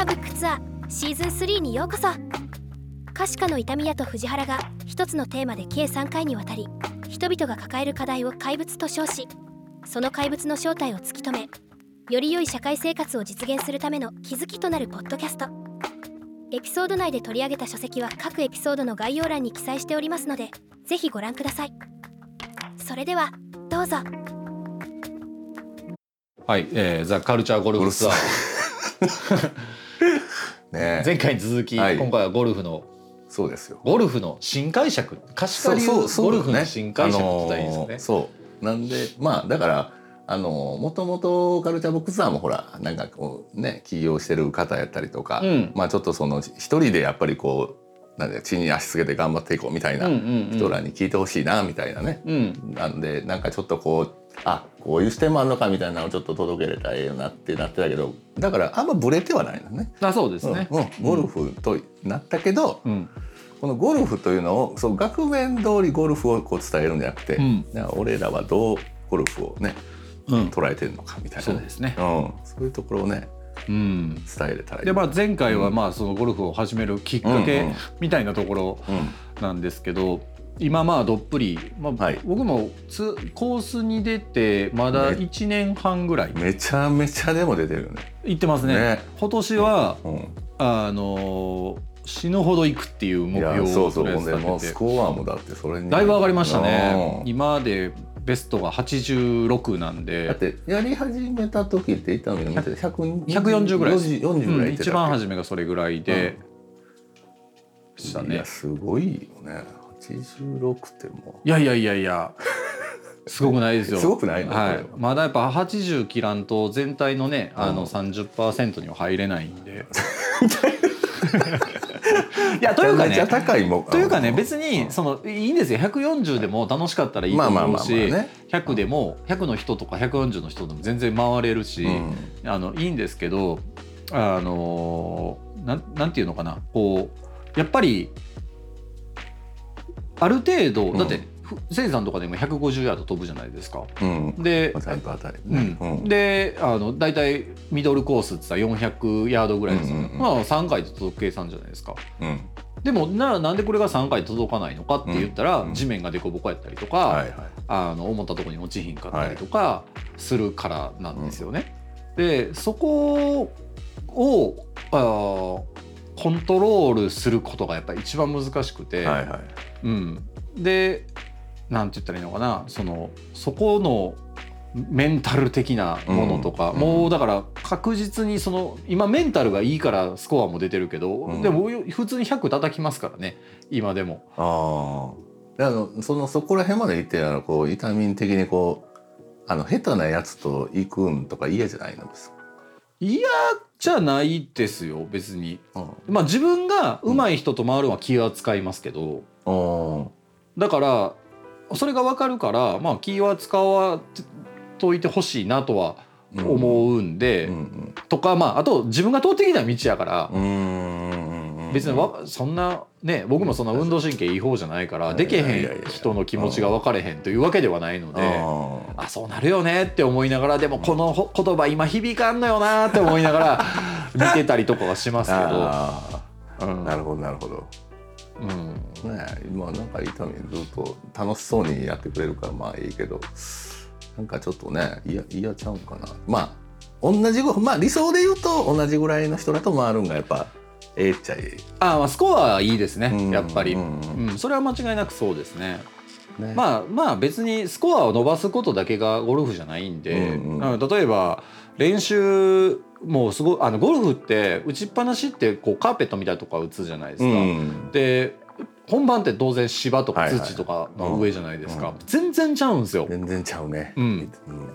ラーブックツアーシーズン3にようこそ。可視化の痛み屋と藤原が一つのテーマで計3回にわたり人々が抱える課題を怪物と称しその怪物の正体を突き止めより良い社会生活を実現するための気づきとなるポッドキャスト。エピソード内で取り上げた書籍は各エピソードの概要欄に記載しておりますのでぜひご覧ください。それではどうぞ。はい、えー、ザ・カルチャーゴルフツアー ね。前回に続き、はい。今回はゴルフのそうですよ。ゴルフの新解釈？貸し借りそうそうゴルフの新解釈って言ったらいいですよね、あのーそう。なんでまあだからあのもともとカルチャーボックスはもうほらなんかこうね起業してる方やったりとか、うん。まあちょっとその一人でやっぱりこうなんで地に足つけて頑張っていこうみたいなうんうんうん。人らに聞いてほしいなみたいなね、うん。なんでなんかちょっとこうあこういう視点もあるのかみたいなのをちょっと届けれたらええよなってなってたけどだからあんまブレてはないのね。あそうですね、うん。うん。ゴルフとなったけど、うん。このゴルフというのをそう額面通りゴルフをこう伝えるんじゃなくて、うん。俺らはどうゴルフをねうん。捉えてるのかみたいな、そうですね。うん、そういうところをねうん。伝えれたらいい。でまあ前回はまあそのゴルフを始めるきっかけみたいなところうん。なんですけど今まあどっぷり、まあはい。僕もつコースに出てまだね1年半ぐらい。めちゃめちゃでも出てるよね。行ってますね。ね。今年はうん、あの死ぬほど行くっていう目いや標をそう。そうとりあえほんでもうスコアもだってそれに。だいぶ上がりましたね。うん。今までベストが86なんだっで、てやり始めた時って言ったの見て100 140ぐらいです。40 40ぐらいうん言ってた一番っ初めがそれぐらいで、したいやすごいよね86っても。いやいやいやいや。すごくないですよ。すごくないの？はい。まだやっぱ80切らんと全体のねあのうん30%には入れないんで。いやというかね高いもん。というかねん別にそのいいんですよ。140でも楽しかったらいいと思うしまあね。100でも100の人とか140の人でも全然回れるし、うん。あのいいんですけどあのなんなんていうのかな。こうやっぱりある程度、うん。だってふせいさんとかでも150ヤード飛ぶじゃないですか。うん。で、ちゃんと当たり。うねん。であの大体ミドルコースって言ったら400ヤードぐらいですよ、うんうんうん。まあ3回で届く計算じゃないですか。うん。でもななんでこれが3回届かないのかって言ったら、うん。地面が凸凹やったりとか、はいはい。あの思ったところに落ちひんかったりとかするからなんですよね。でそこをあーコントロールすることがやっぱり一番難しくて、はいはい。うん、でなんて言ったらいいのかな。そのそこのメンタル的なものとか、うん。もうだから確実にその今メンタルがいいからスコアも出てるけど、うん。でも普通に100叩きますからね。今でも。あああのそのそこら辺まで行ってあのこうビタミン的にこうあの下手なやつと行くんとか嫌じゃないのですか、嫌じゃないですよ別に。うん。まあ自分が上手い人と回るのは気は使いますけど、おだからそれが分かるからまあ気は使わといてほしいなとは思うんで、うんうん。とかまああと自分が通ってきた道やから、うんうんうんうん別にわそんなね僕もそんな運動神経いい方じゃないから、うん。でけへん人の気持ちが分かれへんというわけではないので。ああそうなるよねって思いながらでもこのほ言葉今響かんのよなって思いながら見てたりとかはしますけど、なるほどなるほど。うん、ねえ今なんか痛みずっと楽しそうにやってくれるからまあいいけどなんかちょっとね嫌嫌ちゃうんかな。まあ同じぐまあ理想で言うと同じぐらいの人だと回るんがやっぱええっちゃえあまあスコアはいいですね、うんやっぱり、ううんんそれは間違いなくそうですね。え、ね、まあまあ別にスコアを伸ばすことだけがゴルフじゃないんで、うんうん。例えば練習もうすごいあのゴルフって打ちっぱなしってこうカーペットみたいなとこ打つじゃないですか。うん。で本番って当然芝とかはいはい土とかの上じゃないですか、うん。全然ちゃうんですよ。全然ちゃうね。うん。うん。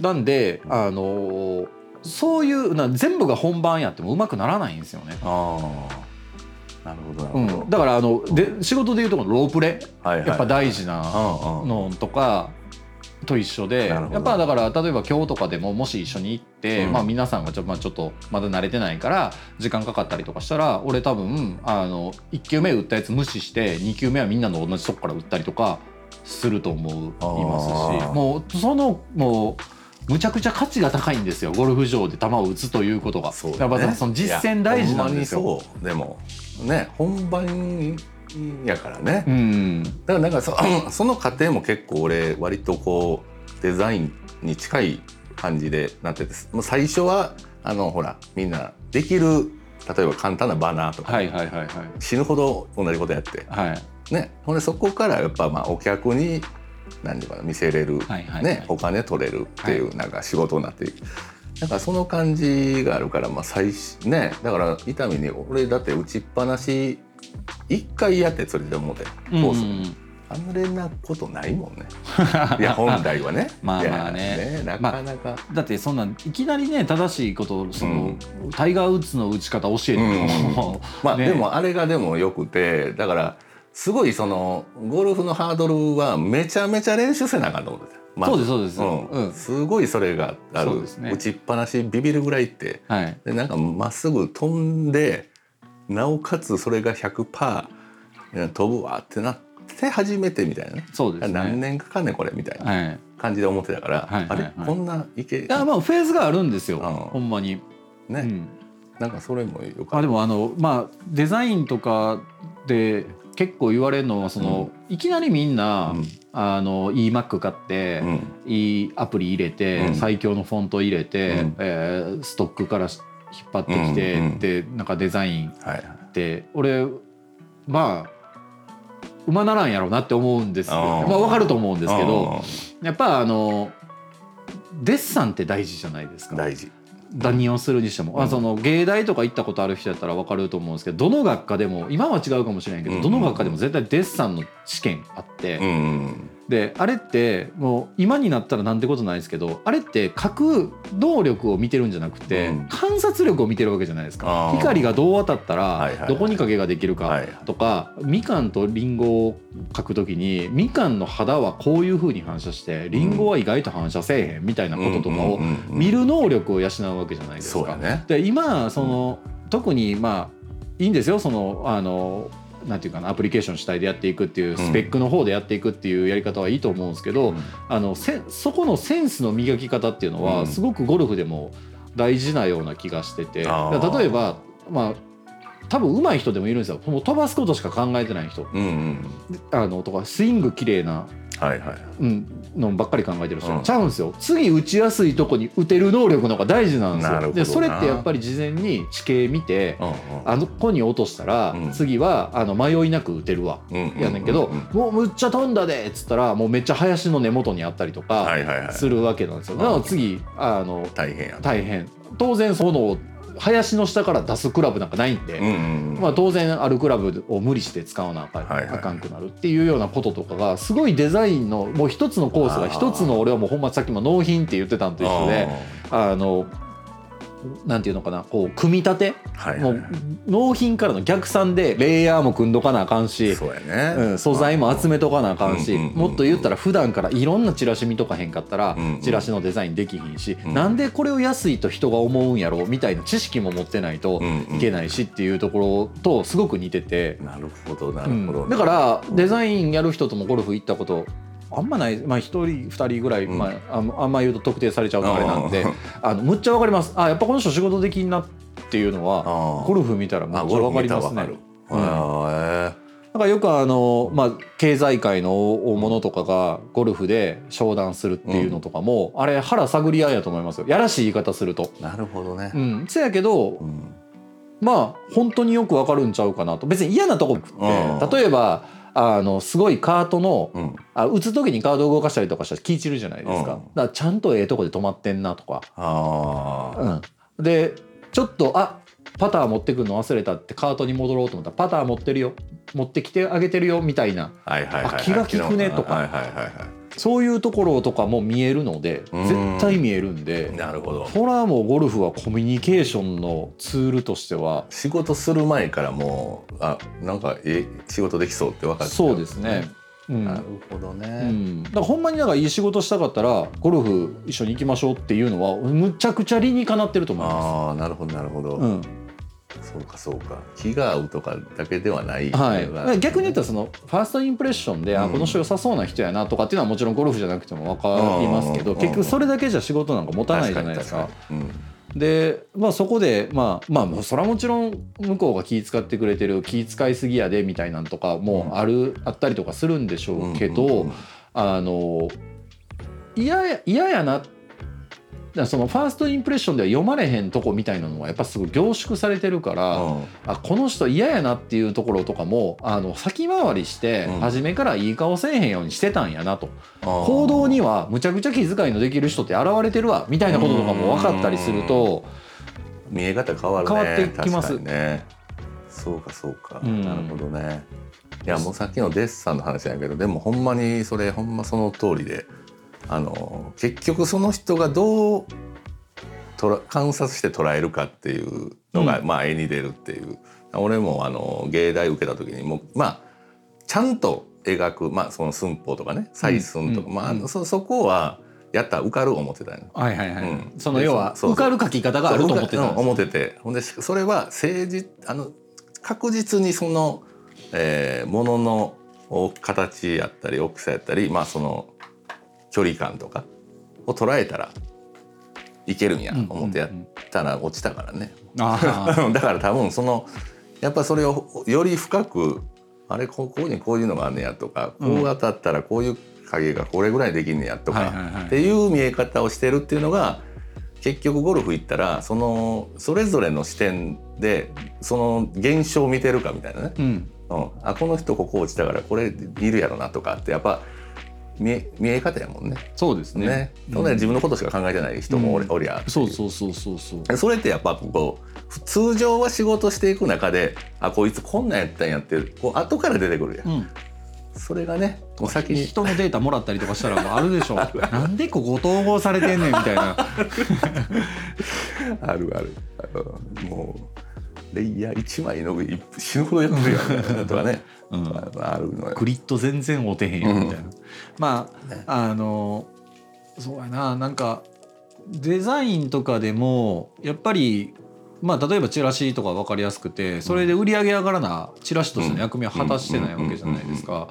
なんであのーそういうな全部が本番やってもうまくならないんですよね。ああなるほどなうん、だからあので仕事でいうとこのロープレはいはいやっぱ大事なのとかと一緒でやっぱだから例えば今日とかでももし一緒に行って、うん。まあ、皆さんがちょ,、まあ、ちょっとまだ慣れてないから時間かかったりとかしたら俺多分あの1球目打ったやつ無視して2球目はみんなの同じとこから打ったりとかすると思いますしもうそのもうむちゃくちゃ価値が高いんですよ。ゴルフ場で球を打つということが。そうやっぱその実践大事なんですよ。でもね本番やからね、うん。だからなんかそ その過程も結構俺割とこうデザインに近い感じでなっててもう最初はあのほらみんなできる例えば簡単なバナーとか、はいはいはいはい。死ぬほど同じことやって。はい。ね。ほんでそこからやっぱまあお客に何ていうかな見せれる、はいはいはい。ねお金取れるっていうなんか仕事になっていく。なんかその感じがあるからまあ最初ねだから伊丹に俺だって打ちっぱなし一回やってそれで思ってコース、うん。あんれなことないもんね。いや本来はね。まあまあいねやなかなか。だってそんなんいきなりね正しいことをその、タイガー・ウッズの打ち方教えても、まあ、ね。でもあれがでもよくてだからすごいそのゴルフのハードルはめちゃめちゃ練習せなあかんと思ってた。まず。そうですそうです。うん。うん。すごいそれがある、そうですね。打ちっぱなしビビるぐらいって。はい。でなんかまっすぐ飛んでなおかつそれが100%飛ぶわってなって初めてみたいなね。そうですね。何年かかんねんこれみたいなはい。感じで思ってたから、はいはいはい。あれこんないけいやまあフェーズがあるんですよ、うん。ほんまに、ね、うん。なんかそれもよかった。あでもあのまあデザインとかで結構言われるのはその、いきなりみんな、うん。あの eMac 買って、うん。いいアプリ入れて、うん。最強のフォント入れて、うん。えーストックから引っ張ってきて、うんうんでなんかデザイン。はいって俺まあ馬ならんやろうなって思うんですまあわかると思うんですけどあやっぱあのデッサンって大事じゃないですか。ー大事何をするにしても、うん。あその芸大とか行ったことある人やったら分かると思うんですけどどの学科でも今は違うかもしれないけど、うん。どの学科でも絶対デッサンの試験あって、うんであれってもう今になったらなんてことないですけどあれって書く能力を見てるんじゃなくて、うん。観察力を見てるわけじゃないですか。光がどう当たったはいはいはい。らどこに影ができるかはいはい。とか、みかんとりんごを書くときにみかんの肌はこういうふうに反射してりんごは意外と反射せえへんみたいなこととかを見る能力を養うわけじゃないですか。ね。で今その特にまあいいんですよ。そのあのなんていうかなアプリケーション主体でやっていくっていうスペックの方でやっていくっていうやり方はいいと思うんですけど、あのせそこのセンスの磨き方っていうのうんはすごくゴルフでも大事なような気がしてて、あー。だから例えばまあ多分上手い人でもいるんですよ。もう飛ばすことしか考えてない人。うんうん。あのとかスイング綺麗なはいはい。うん、のばっかり考えてる人、うん。ちゃうんですよ。次打ちやすいとこに打てる能力の方が大事なんですよ。でそれってやっぱり事前に地形見てうんうん。あの子に落としたら、うん。次はあの迷いなく打てるわ、うんやねんけど、うんうん。もうむっちゃ飛んだでっつったらもうめっちゃ林の根元にあったりとかはいはいはいするわけなんですよ、うん。だから次あの大変や大変。当然その林の下から出すクラブなんかないんで、まあ、当然あるクラブを無理して使わなあかあかんくなるっていうようなこととかがすごいデザインのもう一つのコースが一つの俺はもうほんまさっきも納品って言ってたのと一緒であのなんていうのかなこう組み立て、はいもはい。う納品からの逆算でレイヤーも組んどかなあかんし、そうやね。うん、素材も集めとかなあかんし、うんうんうんうんもっと言ったら普段からいろんなチラシ見とかへんかったら、うんうん。チラシのデザインできひんし、うんなんでこれを安いと人が思うんやろうみたいな知識も持ってないとうんうん。いけないしっていうところとすごく似てて、なるほどなるほど、うん。だからデザインやる人ともゴルフ行ったことあんまないまあ1人2人ぐらい、うん。まあ、あんま言うと特定されちゃうとあれなんでうん。あのむっちゃわかります。あやっぱこの人仕事できんなっていうのはゴルフ見たらむっちゃわかりますね。あゴルフ見たらわかよくあの、まあ、経済界の大物とかがゴルフで商談するっていうのとかも、あれ腹探り合いやと思いますよ。やらしい言い方すると。ーなるほどね。う、ん、せやけどうん。まあ本当によくわかるんちゃうかなと。別に嫌なとこなくうん。て例えばあのすごいカートのうん。あ打つ時にカードを動かしたりとかしたら気散るじゃないですか,、うん。だからちゃんとええとこで止まってんなとか、ああ、うん、でちょっとあパター持ってくるの忘れたってカートに戻ろうと思ったらパター持ってるよ。持ってきてあげてるよみたいな。はいはいはい気が利くねとか。はいはいはいはそういうところとかも見えるのでうん。絶対見えるんでいなるほど。それはもうゴルフはコミュニケーションのツールとしては仕事する前からもうあなんかえ仕事できそうって分かって。そうですね。うん。なるほどうね、ん、だからほんまになんかいい仕事したかったらゴルフ一緒に行きましょうっていうのはむちゃくちゃ理にかなってると思いまああなるほどなるほど、す。うん、そうかそうか。気が合うとかだけではない、はい、逆に言ったらそのファーストインプレッションで、うん。あこの人良さそうな人やなとかっていうのはもちろんゴルフじゃなくても分かりますけど、うん。結局それだけじゃ仕事なんか持たないじゃないですか。で、まあ、そこでまあまあそれはもちろん向こうが気遣ってくれてる気遣いすぎやでみたいなんとかもある、あったりとかするんでしょうけど、あの嫌や嫌やなだからそのファーストインプレッションでは読まれへんとこみたいなのはやっぱすごい凝縮されてるから、うん。あこの人嫌やなっていうところとかもあの先回りしてうん。初めからいい顔せえへんようにしてたんやなと、あー。行動にはむちゃくちゃ気遣いのできる人って現れてるわみたいなこととかも分かったりすると見え方変わるね変わってきます。ね。そうかそうか、うん。なるほどね。いやもうさっきのデッサンの話やけどでもほんまにそれほんまその通りであの結局その人がどうとら観察して捉えるかっていうのが、うまあ絵に出るっていう。俺もあの芸大受けた時にもうまあちゃんと描く、まあ、その寸法とかね採寸とか、まあうんうんそそこはやったら受かる思ってたよはいはいはい、うん。その要は受かる書き方があると思ってた思ってて。ほんでそれは政治あの確実にその、えー、もののお形やったり大きさやったりまあその距離感とかを捉えたらいけるんやうん思ってやったら落ちたからね、だから多分そのやっぱそれをより深くあれここにこういうのがあんねやとかこう当たったらこういう影がこれぐらいできんねやとか、はいはいはい。っていう見え方をしてるっていうのが結局ゴルフ行ったらそのそれぞれの視点でその現象を見てるかみたいなね、うん。うん、あこの人ここ落ちたからこれいるやろなとかってやっぱ見え見え方やもんね。そうですね。ね。うん。自分のことしか考えてない人もおり,、うん。おりゃそうそうそうそうそう。それってやっぱこう通常は仕事していく中であこいつこんなんやったんやってこう後から出てくるやん、うん。それがね先に。人のデータもらったりとかしたらもうあるでしょ。なんでここ統合されてんねんみたいな。あるある。あのもうレイヤー1枚の死ぬほどやってるやんとかね、うん。ああるのよグリッド全然合うてへんやん。みたいな、まああのそうやななんかデザインとかでもやっぱりまあ例えばチラシとか分かりやすくてそれで売り上げ上がらなチラシとしての役目を果たしてないわけじゃないですか。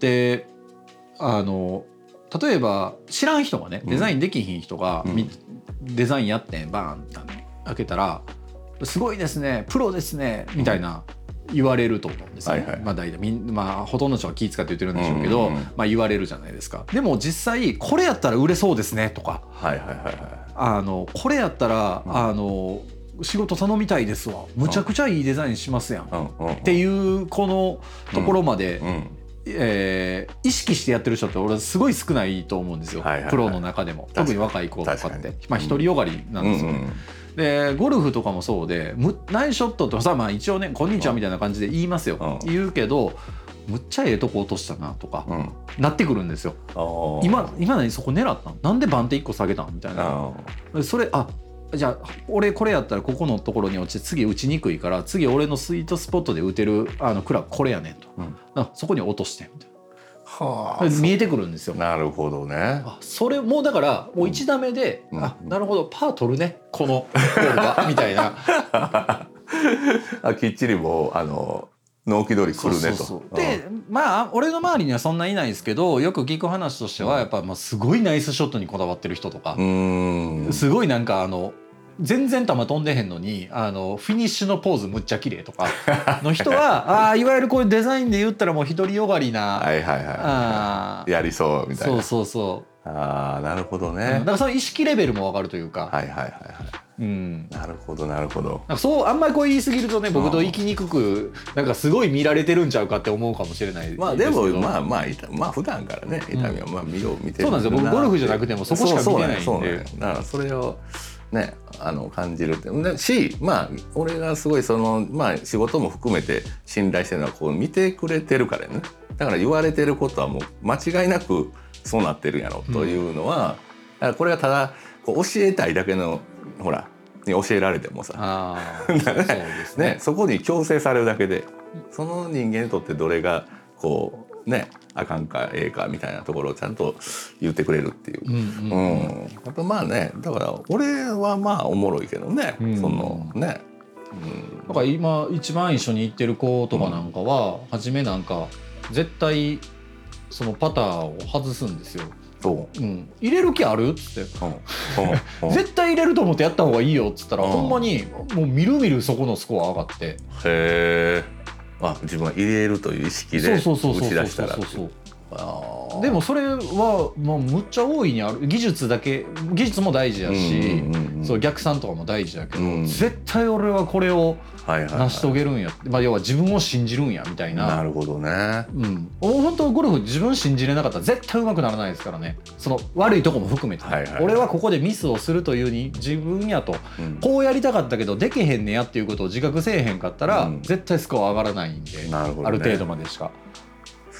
であの例えば知らん人がねデザインできひん人が、うん。みデザインやってんバーンって開けたら「すごいですねプロですね」みたいな言われると思うんですよ、ね。はいはい。まあ大体みんまあほとんどの人は気遣って言ってるんでしょうけど、うんうんうん。まあ、言われるじゃないですか。でも実際これやったら売れそうですねとか。はいはいはいはいあのこれやったら、うん。あの仕事頼みたいですわ。むちゃくちゃいいデザインしますやん、っうんうん。ていうこのところまで、うんえー意識してやってる人って俺はすごい少ないと思うんですよ、はいはいはい。プロの中でも。特に若い子とかって。まあ独りよがりなんですよね。でゴルフとかもそうでむナイスショットとさまあ一応ね「こんにちは」みたいな感じで言いますよ、うん。言うけどむっちゃええとこ落としたなとか、うん。うんなってくるんですよ。今今何そこ狙ったん？なんで番手1個下げたん？みたいな。それあじゃあ俺これやったらここのところに落ちて次打ちにくいから次俺のスイートスポットで打てるあのクラブこれやねんと、うん。あそこに落としてみたいーはあな見えてくるんですよ。なるほどね。あそれもうだからもう1打目で、うん。あなるほどパー取るね。このホールはみたいな。あきっちりもうあの納期通り来るねと。でまあ俺の周りにはそんないないですけどよく聞く話としてはやっぱまあすごいナイスショットにこだわってる人とか。すごいなんかあの全然球飛んでへんのにあのフィニッシュのポーズむっちゃ綺麗とかの人は あーいわゆるこういうデザインで言ったらもう独りよがりな、はいはいはいやりそうみたいな。そうそうそああなるほどう、ね、だからその意識レベルもわかるというか、はいはいはいはいうん、なるほどなるほど。なんかそうあんまりこう言い過ぎるとね僕と生きにくくなんかすごい見られてるんちゃうかって思うかもしれないですけど。まあでもまあまあ痛まあ普段からね痛みはまあ見よう見てる。そうなんですよ。僕ゴルフじゃなくてもそこしか見てないんで。そうなんや。だからそれをねあの感じるって。でしまあ俺がすごいそのまあ仕事も含めて信頼してるのはこう見てくれてるからね。だから言われてることはもう間違いなくそうなってるんやろというのは、だからこれがただこう教えたいだけのほらに教えられてもさ。ね、そこに強制されるだけでその人間にとってどれがこうねあかんかええかみたいなところをちゃんと言ってくれるっていう。う。んうんううん。ん、やっぱまあねだから俺はまあおもろいけどね、うん。そのね。うん。だから今一番一緒に行ってる子とかなんかは、初めなんか絶対そのパターを外すんですよ。そう。うん、入れる気あるっつって。うん。うん。うん。絶対入れると思ってやった方がいいよっつったら、うん。ほんまにもうみるみるそこのスコア上がって。へえあ自分は入れるという意識でそうそうそうそう打ち出したらそうそうそう。あーでもそれはもうむっちゃ大いにある。技術だけ技術も大事やし、そう逆算とかも大事だけど、うん。絶対俺はこれを成し遂げるんや、まあ、要は自分を信じるんやみたいななるほどね。うん、本当ゴルフ自分信じれなかったら絶対上手くならないですからね。その悪いとこも含めて、俺はここでミスをするというに自分やと。うん。こうやりたかったけどでけへんねやっていうことを自覚せえへんかったら、うん。絶対スコア上がらないんで、ね。ある程度までしか。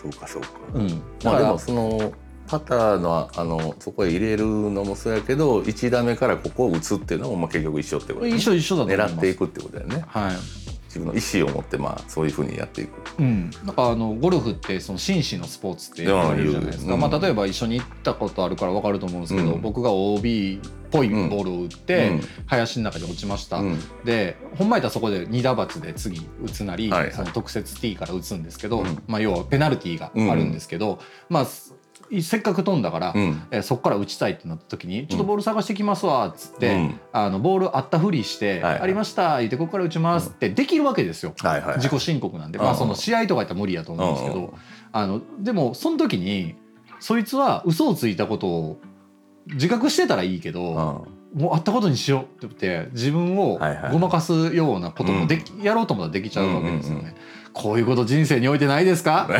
そうかそうか。うん、まあでもそのパターのあのそこへ入れるのもそうやけど1打目からここを打つっていうのもまあ結局一緒ってことね。一緒一緒だと思います。狙っていくってことだよね。はい自分の意思を持ってまあそういうふうにやっていく。うん、なんかあのゴルフってその紳士のスポーツって言われるじゃないですか、う。ん。まあ、例えば一緒に行ったことあるから分かると思うんですけど、うん。僕が OB っぽいボールを打って、うん。林の中に落ちました、うん。でほんまやったらそこで2打罰で次打つなり、はいはいその特設 T から打つんですけど、うんまあ、要はペナルティーがあるんですけど、まあすせっかく飛んだから、うん。えーそこから打ちたいってなった時に「ちょっとボール探してきますわ」っつって、うん。あのボールあったふりして「はいはい。ありました」言って「ここから打ちます」ってできるわけですよ。はいはい自己申告なんで、うん。まあその試合とかやったら無理やと思うんですけど、うん。あのでもその時にそいつは嘘をついたことを自覚してたらいいけど、うん。もうあったことにしようって言って自分をはいはいごまかすようなこともでき、やろうと思ったらできちゃうわけですよね。こういうこと人生においてないですか？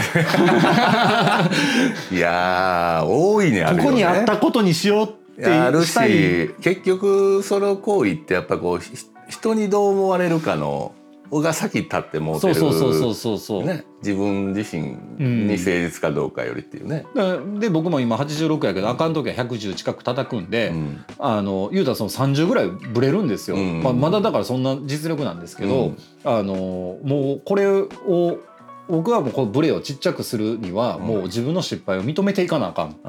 いやー大いにあるよね。ここにあったことにしようってあるし結局その行為ってやっぱこうひ人にどう思われるかのが先立ってもうてるそうそうそうそうそうそう、ね、自分自身に誠実かどうかよりっていうね。だで僕も今86やけどあかん時は110近く叩くんで、うん。あの言うたらその30ぐらいブレるんですよ、うん。まあ、まだだからそんな実力なんですけど、うん。あのもうこれを僕はもうこのブレをちっちゃくするには、うん。もう自分の失敗を認めていかなあかんって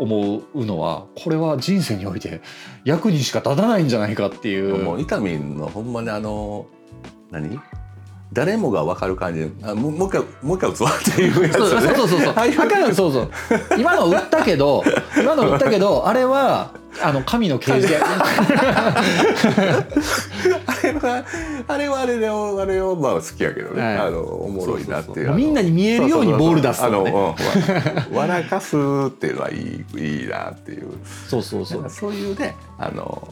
思うのはこれは人生において役にしか立たないんじゃないかっていう。もう伊丹のほんまにあの何？誰もが分かる感じであもうもう一回もう一回打つわっていうやつそうねそうそうそうそう。そうそう。今の打ったけど、今の打ったけど、あれはあの神の啓示や。あれはあれはあれであれをまあ好きやけどね、はいあのおもろいなっていうみんなに見えるようにボール出すあの、ね。笑かすっていうのはいいいいなっていうそうそうそう。そういうねあの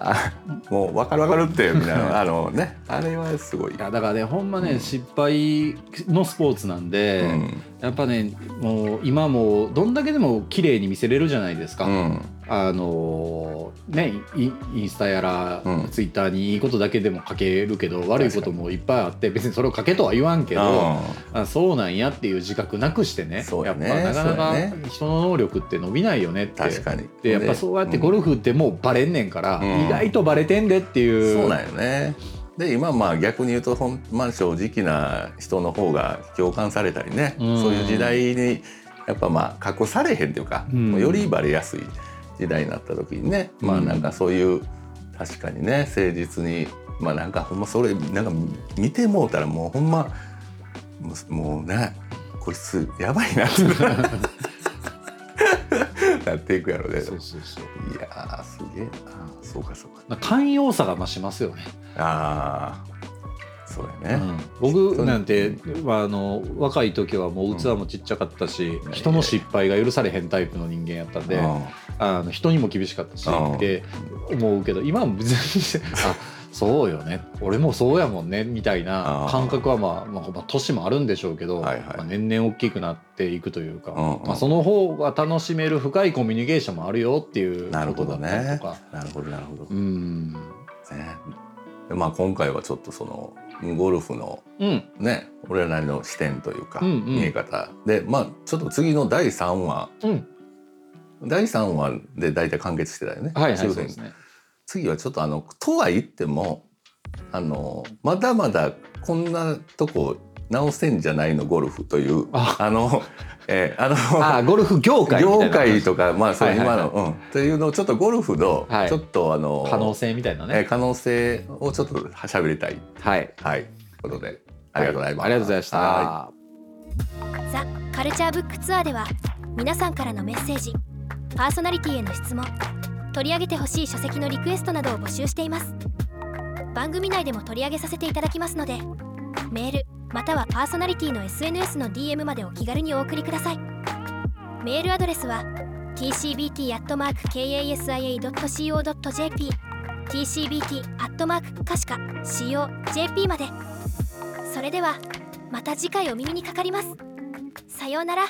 あ もう分かる分かるってみたいな。あのね。あれはすごい。いやだからねほんまね、うん失敗のスポーツなんで、うんやっぱねもう今もうどんだけでも綺麗に見せれるじゃないですか。うん。あのねイインスタやら、うん。ツイッターにいいことだけでも書けるけど悪いこともいっぱいあって別にそれを書けとは言わんけど、あそうなんやっていう自覚なくしてね。そうやね。っぱなかなか人の能力って伸びないよねって。確かに。でやっぱそうやってゴルフってもうバレんねんから、うん。意外とバレてんでっていう。そうなんよねで今まあ逆に言うとほんまあ正直な人の方が共感されたりね、うん。そういう時代にやっぱまあ隠されへんっていうか、うん。よりバレやすい時代になった時にね、まあなんかそういう確かにね誠実にまあなんかほんまそれなんか見てもうたらもうほんまもうもうねこいつやばいなって なっていくやろね。そうそうそう。いやーすげえな。そうかそうか。寛容さが増しますよね。ああそうやね、うん。僕なんて、まあ、あの若い時はもう器もちっちゃかったし、ん。人の失敗が許されへんタイプの人間やったんで、うん。あの人にも厳しかったし、うん。って思うけど今は別にあそうよね。俺もそうやもんねみたいなうん感覚はまあ、まあまあ、年もあるんでしょうけど、はいはい。まあ、年々大きくなっていくというか、うんうん。まあ、その方が楽しめる深いコミュニケーションもあるよっていうなるだったりねとか。なるほどなるほど、ねうん。でまあ今回はちょっとそのゴルフのうん。ね俺らなりの視点というか、うんうん。見え方でまあちょっと次の第3話。うん。第3話で大体完結してたよね、はいはいそうですね。次はちょっとあのとは言ってもあのまだまだこんなとこ直せんじゃないのゴルフというあ。あの、えーあのあゴルフ業界業界とかまあそうはいはいはい。今の、うん。というのをちょっとゴルフのはい。ちょっとあの、可能性みたいなね。えー可能性をちょっと喋りたい。はい。はい。ということでありがとうございます、ありがとうございました、はザ・カルチャーブックツアーでは皆さんからのメッセージパーソナリティへの質問取り上げてほしい書籍のリクエストなどを募集しています。番組内でも取り上げさせていただきますのでメールまたはパーソナリティの SNS の DM までお気軽にお送りください。メールアドレスは tcbt.kasia.co.jp tcbt. かしか co.jp まで。それではまた次回お耳にかかります。さようなら。